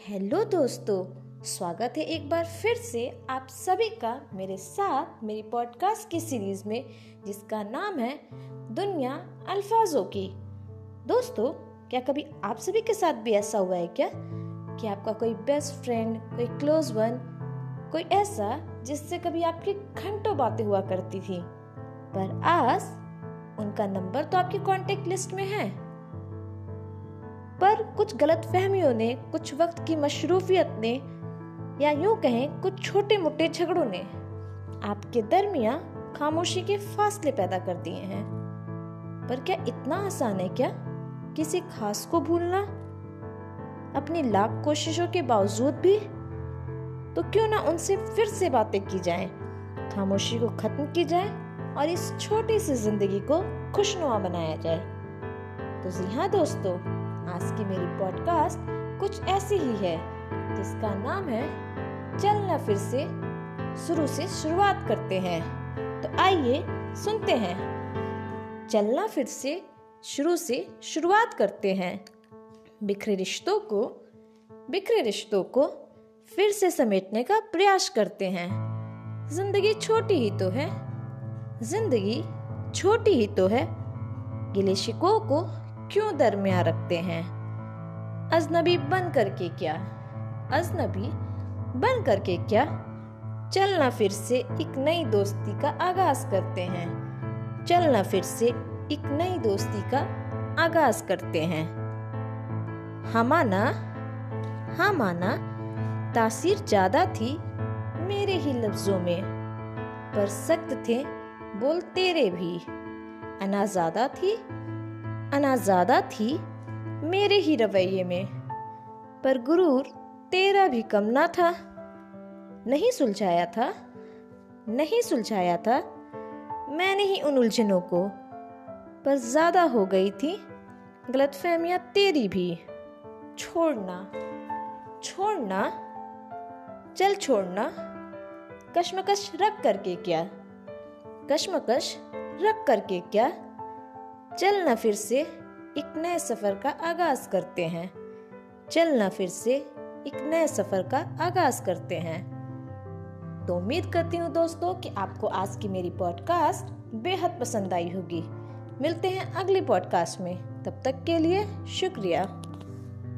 Hello दोस्तों, स्वागत है एक बार फिर से आप सभी का मेरे साथ मेरी पॉडकास्ट की सीरीज़ में, जिसका नाम है दुनिया अल्फाजों की। दोस्तों, क्या कभी आप सभी के साथ भी ऐसा हुआ है क्या? कि आपका कोई बेस्ट फ्रेंड कोई क्लोज वन कोई ऐसा जिससे कभी आपकी घंटों बातें हुआ करती थी? पर आज, उनका नंबर तो आपकी कांटेक्ट लिस्ट में है। पर कुछ गलत फहमियों ने, कुछ वक्त की मशरूफियत ने, या यूँ कहें, कुछ छोटे मोटे झगड़ों ने आपके दरमिया खामोशी के फासले पैदा कर दिए हैं। पर क्या इतना आसान है क्या किसी खास को भूलना? अपनी लाख कोशिशों के बावजूद भी? तो क्यों ना उनसे फिर से बातें की जाए, खामोशी को खत्म की जाए और इस छोटी सी ज़िंदगी को खुशनुमा बनाया जाए। तो जी हाँ दोस्तों आज की मेरी पॉडकास्ट कुछ ऐसी ही है, जिसका नाम है, चलना फिर से, शुरू से शुरुआत करते हैं। तो आइए सुनते हैं। चलना फिर से, शुरू से शुरुआत करते हैं। बिखरे रिश्तों को, बिखरे रिश्तों को फिर से समेटने का प्रयास करते हैं। ज़िंदगी छोटी ही तो है, ज़िंदगी छोटी ही तो है। गिले शिकों को क्यों दरमिया रखते हैं? अजनबी बन करके क्या? अजनबी बन करके क्या? चलना फिर से एक नई दोस्ती का आगाज़ करते हैं। चलना फिर से एक नई दोस्ती का आगाज़ करते हैं। हमाना हमाना, तासीर ज़्यादा थी मेरे ही लफ्जों में, पर सख्त थे बोल तेरे भी। अना ज़्यादा थी अना ज़्यादा थी मेरे ही रवैये में, पर गुरूर तेरा भी कम ना था। नहीं सुलझाया था, नहीं सुलझाया था। मैंने ही उन उलझनों को, पर ज़्यादा हो गई थी। गलत फहमियाँ तेरी भी। छोड़ना छोड़ना चल छोड़ना, कश्मकश रख करके क्या? कश्मकश रख करके क्या? चलना फिर से एक नए सफ़र का आगाज़ करते हैं। चल चलना फिर से एक नए सफ़र का आगाज़ करते हैं। तो उम्मीद करती हूँ दोस्तों कि आपको आज की मेरी पॉडकास्ट बेहद पसंद आई होगी। मिलते हैं अगली पॉडकास्ट में। तब तक के लिए शुक्रिया।